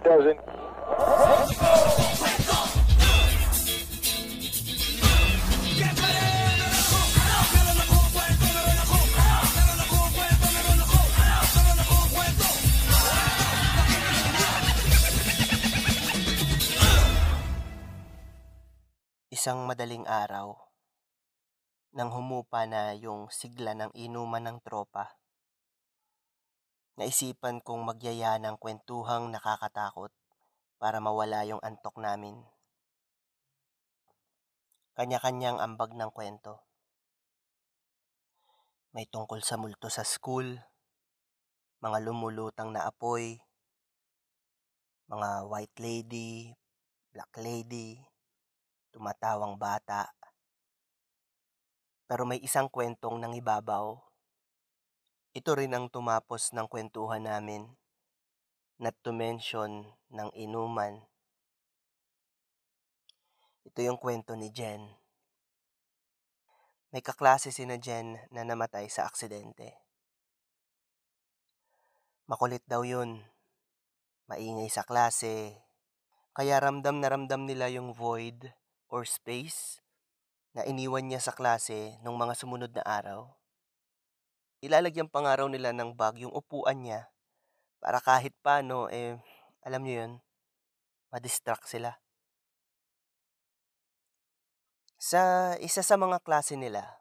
it doesn't. Isang madaling araw, nang humupa na yung sigla ng inuman ng tropa, naisipan kong magyaya ng kwentuhang nakakatakot para mawala yung antok namin. Kanya-kanyang ambag ng kwento. May tungkol sa multo sa school, mga lumulutang na apoy, mga white lady, black lady, tumatawang bata. Pero may isang kwentong nangibabaw. Ito rin ang tumapos ng kwentuhan namin. Not to mention ng inuman. Ito yung kwento ni Jen. May kaklase si na Jen na namatay sa aksidente. Makulit daw yun. Maingay sa klase. Kaya ramdam na ramdam nila yung void or space na iniwan niya sa klase nung mga sumunod na araw. Ilalagyan pangaraw nila ng bag yung upuan niya para kahit paano, eh, alam niyo yun, madistract sila. Sa isa sa mga klase nila,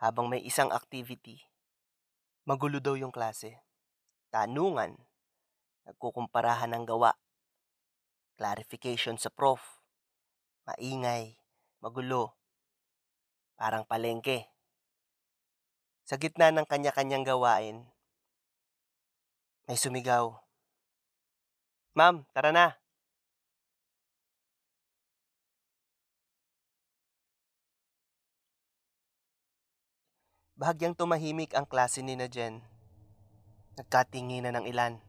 habang may isang activity, magulo daw yung klase. Tanungan, nagkukumparahan ng gawa, clarification sa prof, maingay, magulo, parang palengke. Sa gitna ng kanya-kanyang gawain, may sumigaw. Ma'am, tara na. Bahagyang tumahimik ang klase ni na Jen. Nagkatinginan ng ilan.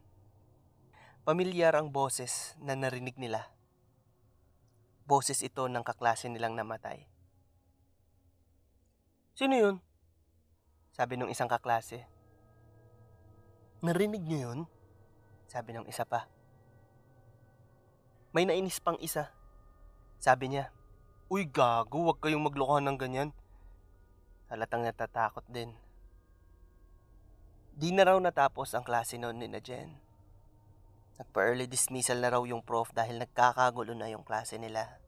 Pamilyar ang boses na narinig nila. Boses ito ng kaklase nilang namatay. Sino yun? Sabi ng isang kaklase. Narinig niyo yun? Sabi ng isa pa. May nainis pang isa. Sabi niya, Uy gago, huwag kayong maglokohan ng ganyan. Halatang natatakot din. Di na raw natapos ang klase noon ni na Jen. Nagpa-early dismissal na raw yung prof dahil nagkakagulo na yung klase nila.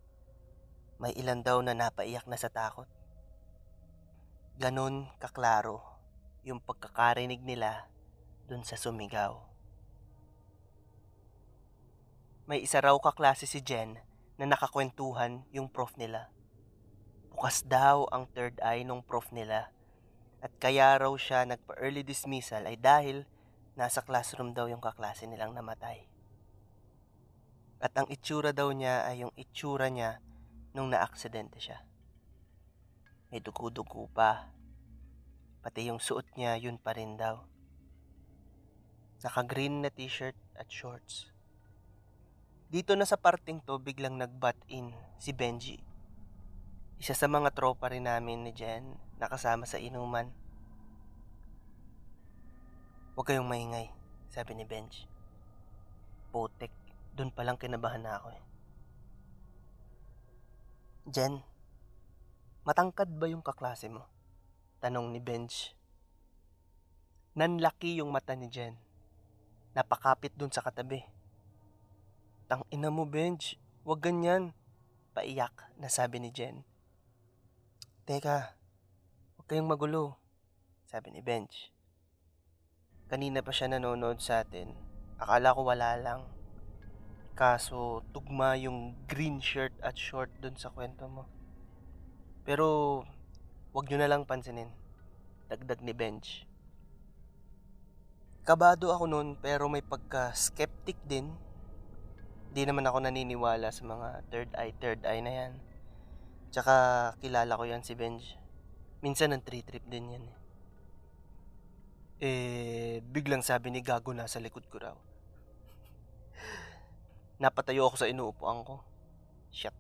May ilan daw na napaiyak na sa takot. Ganon kaklaro yung pagkakarinig nila dun sa sumigaw. May isa raw kaklase si Jen na nakakwentuhan yung prof nila. Bukas daw ang third eye nung prof nila at kaya raw siya nagpa-early dismissal ay dahil nasa classroom daw yung kaklase nilang namatay. At ang itsura daw niya ay yung itsura niya nung naaksidente siya. May dugo-dugo pa. Pati yung suot niya yun pa rin daw. Naka-green na t-shirt at shorts. Dito na sa parting to biglang nag-butt in si Benji isa sa mga tropa rin namin ni Jen nakasama sa inuman. Huwag kayong maingay, sabi ni Benj. Putek, dun palang kinabahan na ako eh. Jen, matangkad ba yung kaklase mo? Tanong ni Benj. Nanlaki yung mata ni Jen. Napakapit dun sa katabi. Tang ina mo, Benj. Huwag ganyan. Paiyak na sabi ni Jen. Teka, huwag kayong magulo, sabi ni Bench. Kanina pa siya nanonood sa atin. Akala ko wala lang. Kaso, tugma yung green shirt at short dun sa kwento mo. Pero, wag nyo na lang pansinin. Dagdag ni Bench. Kabado ako noon pero may pagka-skeptic din. Di naman ako naniniwala sa mga third eye, third eye na yan. Tsaka kilala ko yan si Benj. Minsan ng tree trip din yan eh. Eh, biglang sabi ni Gago nasa likod ko raw. Napatayo ako sa inuupuan ko. Shit.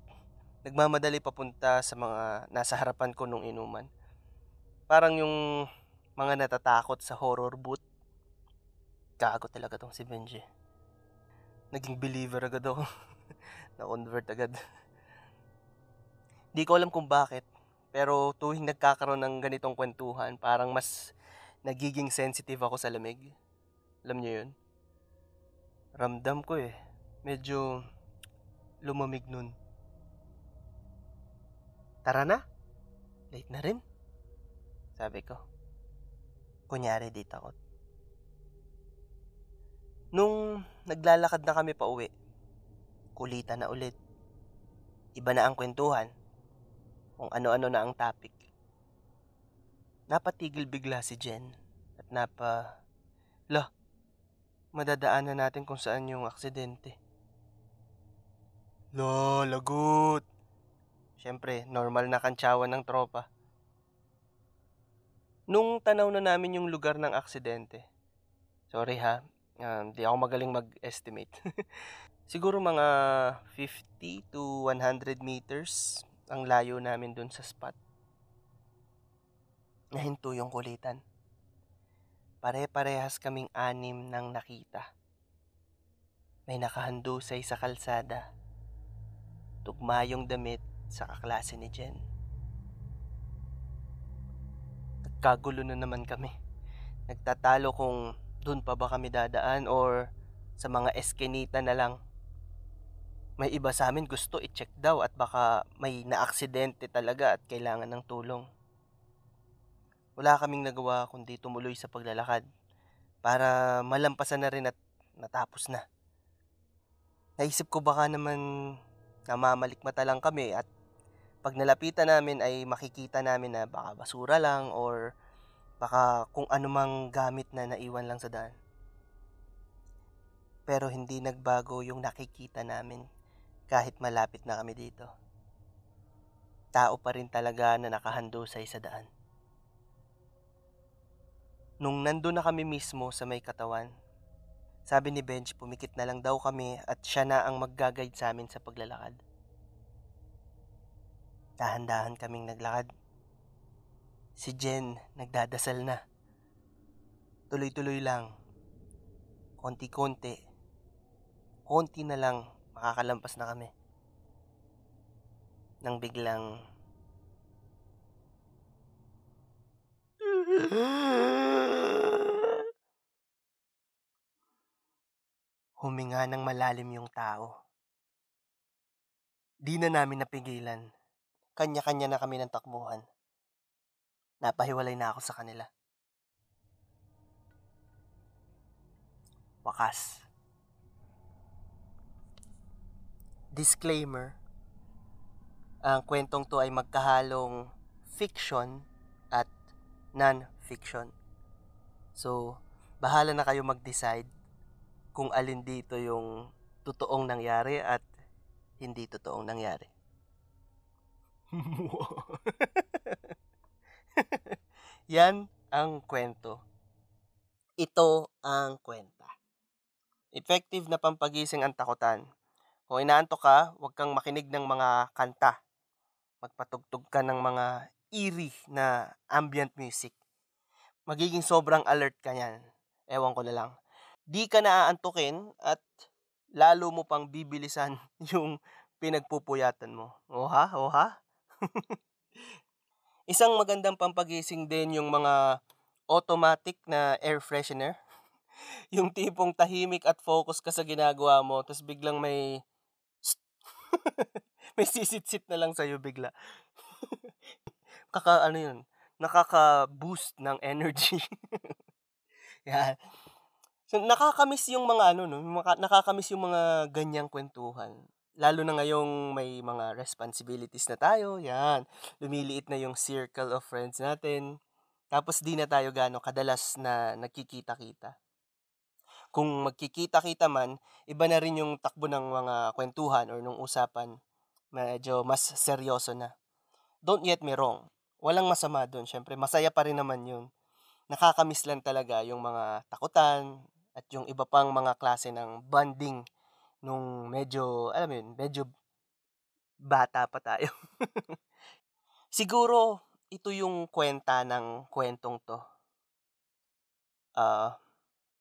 Nagmamadali papunta sa mga nasa harapan ko nung inuman. Parang yung mga natatakot sa horror booth. Gago talaga tong si Benji. naging believer agad ako. Na-convert agad. Di ko alam kung bakit, pero tuwing nagkakaroon ng ganitong kwentuhan, parang mas nagiging sensitive ako sa lamig. Alam niyo yun? Ramdam ko eh. Medyo lumamig nun. Tara na. Late na rin. Sabi ko. Kunyari di takot. Nung naglalakad na kami pa uwi, kulitan na ulit. Iba na ang kwentuhan. Kung ano-ano na ang topic. Napatigil bigla si Jen at napa... Lah, madadaanan natin kung saan yung aksidente. Lo, lagot. Siyempre, normal na kantsawan ng tropa. Nung tanaw na namin yung lugar ng aksidente, sorry ha, um, di ako magaling mag-estimate. Siguro mga 50 to 100 meters ang layo namin dun sa spot. Nahinto yung kulitan. Pare-parehas kaming anim nang nakita. May nakahandusay sa kalsada tugma yung damit sa kaklase ni Jen. Nagkagulo na naman kami. Nagtatalo kung doon pa ba kami dadaan or sa mga eskinita na lang. May iba sa amin gusto i-check daw at baka may naaksidente talaga at kailangan ng tulong. Wala kaming nagawa kundi tumuloy sa paglalakad para malampasan na rin at natapos na. Naisip ko baka naman namamalikmata lang kami at pag nalapitan namin ay makikita namin na baka basura lang or baka kung anumang gamit na naiwan lang sa daan. Pero hindi nagbago yung nakikita namin kahit malapit na kami dito. Tao pa rin talaga na nakahandusay sa daan. Nung nandun na kami mismo sa may katawan, sabi ni Benj, pumikit na lang daw kami at siya na ang magga-guide sa amin sa paglalakad. Dahan-dahan kaming naglakad. Si Jen nagdadasal na. Tuloy-tuloy lang. Konti-konti. Konti na lang makakalampas na kami. Nang biglang Huminga ng malalim yung tao. Di na namin napigilan. Kanya-kanya na kami ng takbuhan. Napahiwalay na ako sa kanila. Wakas. Disclaimer. Ang kwentong to ay magkahalong fiction at non-fiction. So, bahala na kayo mag-decide kung alin dito yung totoong nangyari at hindi totoong nangyari. Yan ang kwento. Ito ang kwenta. Effective na pampagising ang takutan. Kung inaantok ka, huwag kang makinig ng mga kanta. Magpatugtog ka ng mga eerie na ambient music. Magiging sobrang alert ka yan. Ewan ko na lang di ka naaantukin at lalo mo pang bibilisan yung pinagpupuyatan mo. Oha, oha. Isang magandang pampagising din yung mga automatic na air freshener. yung tipong tahimik at focus ka sa ginagawa mo, tapos biglang may may sisit-sit na lang sa'yo bigla. Kaka, ano yun, nakaka-boost ng energy. Yan. So, nakakamiss yung mga ano, no? Nakakamiss yung mga ganyang kwentuhan. Lalo na ngayong may mga responsibilities na tayo, yan. Lumiliit na yung circle of friends natin. Tapos di na tayo gano kadalas na nagkikita-kita. Kung magkikita-kita man, iba na rin yung takbo ng mga kwentuhan or nung usapan. Medyo mas seryoso na. Don't get me wrong. Walang masama doon. Siyempre, masaya pa rin naman yun nakakamiss lang talaga yung mga takutan, at yung iba pang mga klase ng bonding nung medyo, alam mo yun, medyo bata pa tayo. Siguro, ito yung kwenta ng kwentong to. Uh,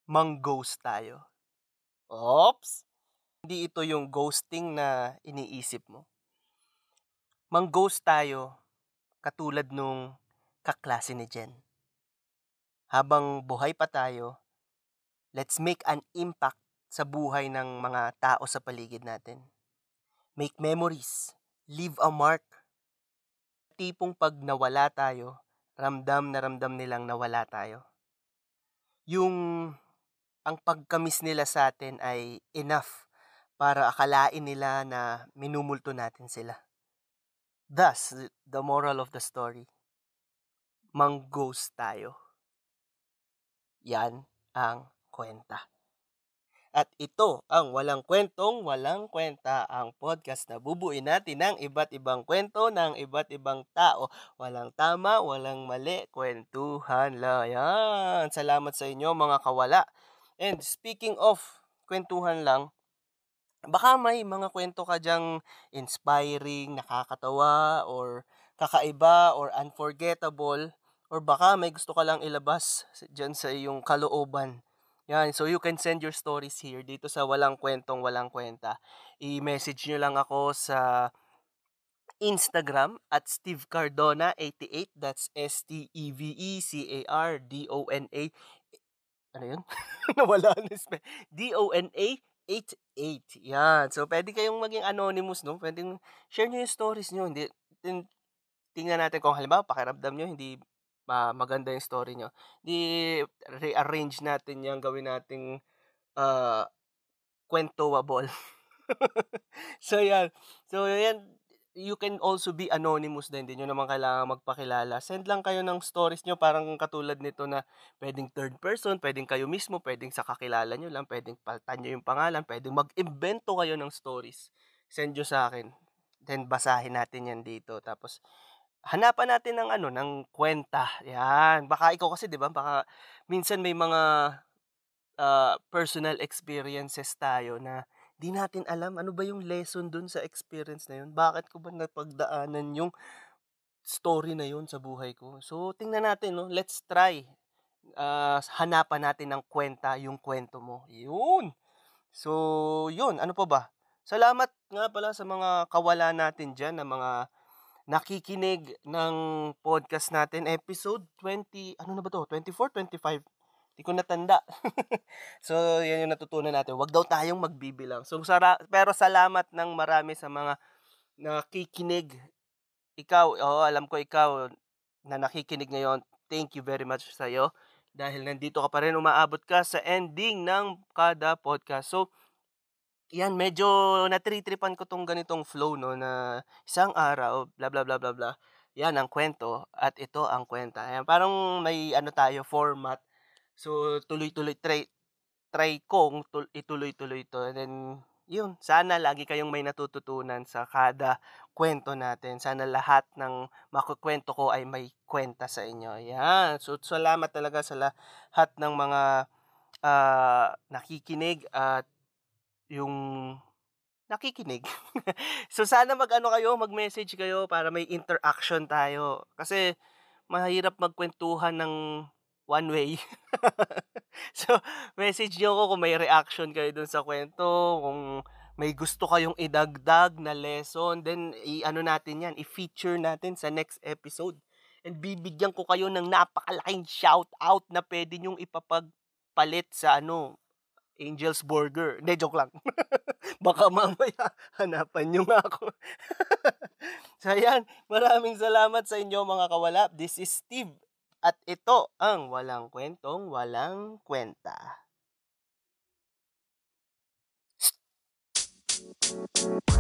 mang-ghost tayo. Oops! Hindi ito yung ghosting na iniisip mo. Mang-ghost tayo katulad nung kaklase ni Jen. Habang buhay pa tayo, let's make an impact sa buhay ng mga tao sa paligid natin. Make memories. Leave a mark. Tipong pag nawala tayo, ramdam na ramdam nilang nawala tayo. Yung ang pagkamis nila sa atin ay enough para akalain nila na minumulto natin sila. Thus, the moral of the story, mang-ghost tayo. Yan ang kwenta. At ito ang Walang Kwentong Walang Kwenta, ang podcast na bubuin natin ng iba't ibang kwento ng iba't ibang tao. Walang tama, walang mali, kwentuhan lang. Yan. Salamat sa inyo mga kawala. And speaking of kwentuhan lang, baka may mga kwento ka dyang inspiring, nakakatawa, or kakaiba, or unforgettable, or baka may gusto ka lang ilabas dyan sa iyong kalooban yan, so you can send your stories here dito sa Walang Kwentong Walang Kwenta. I-message nyo lang ako sa Instagram at Steve Cardona88. That's S-T-E-V-E-C-A-R-D-O-N-A. Ano yun? Nawala na spell. D-O-N-A 88. Yan. So, pwede kayong maging anonymous, no? Pwede share nyo yung stories nyo. Hindi, tingnan natin kung halimbawa, pakiramdam nyo, hindi ma maganda yung story nyo. Di rearrange natin yan, gawin nating uh, kwentowable. so yan. So yan, you can also be anonymous din. Hindi nyo naman kailangan magpakilala. Send lang kayo ng stories nyo parang katulad nito na pwedeng third person, pwedeng kayo mismo, pwedeng sa kakilala nyo lang, pwedeng palitan nyo yung pangalan, pwedeng mag-invento kayo ng stories. Send nyo sa akin. Then basahin natin yan dito. Tapos hanapan natin ng ano, ng kwenta. Yan. Baka ikaw kasi, 'di ba? Baka minsan may mga uh, personal experiences tayo na di natin alam ano ba yung lesson dun sa experience na yun. Bakit ko ba napagdaanan yung story na yun sa buhay ko? So, tingnan natin, no? Let's try. Uh, hanapan natin ng kwenta yung kwento mo. Yun. So, yun. Ano pa ba? Salamat nga pala sa mga kawala natin dyan, na mga nakikinig ng podcast natin. Episode 20, ano na ba to? 24, 25? Hindi ko natanda. so, yan yung natutunan natin. Huwag daw tayong magbibilang. So, sara- pero salamat ng marami sa mga nakikinig. Ikaw, oh, alam ko ikaw na nakikinig ngayon. Thank you very much sa iyo dahil nandito ka pa rin umaabot ka sa ending ng kada podcast. So, yan, medyo natritripan ko tong ganitong flow, no, na isang araw, bla bla bla bla bla. Yan ang kwento at ito ang kwenta. Ayan, parang may ano tayo, format. So, tuloy-tuloy, try, try kong tul- ituloy-tuloy to. And then, yun, sana lagi kayong may natututunan sa kada kwento natin. Sana lahat ng makukwento ko ay may kwenta sa inyo. Yan. So, salamat talaga sa lahat ng mga uh, nakikinig at yung nakikinig. so sana mag-ano kayo, mag-message kayo para may interaction tayo. Kasi mahirap magkwentuhan ng one way. so, message niyo ako kung may reaction kayo dun sa kwento, kung may gusto kayong idagdag na lesson, then i-ano natin yan, i-feature natin sa next episode. And bibigyan ko kayo ng napakalaking shout out na pwede nyong ipapagpalit sa ano, Angel's Burger. Hindi, joke lang. Baka mamaya hanapan nyo nga ako. so ayan, maraming salamat sa inyo mga kawalap. This is Steve. At ito ang Walang Kwentong Walang Kwenta. You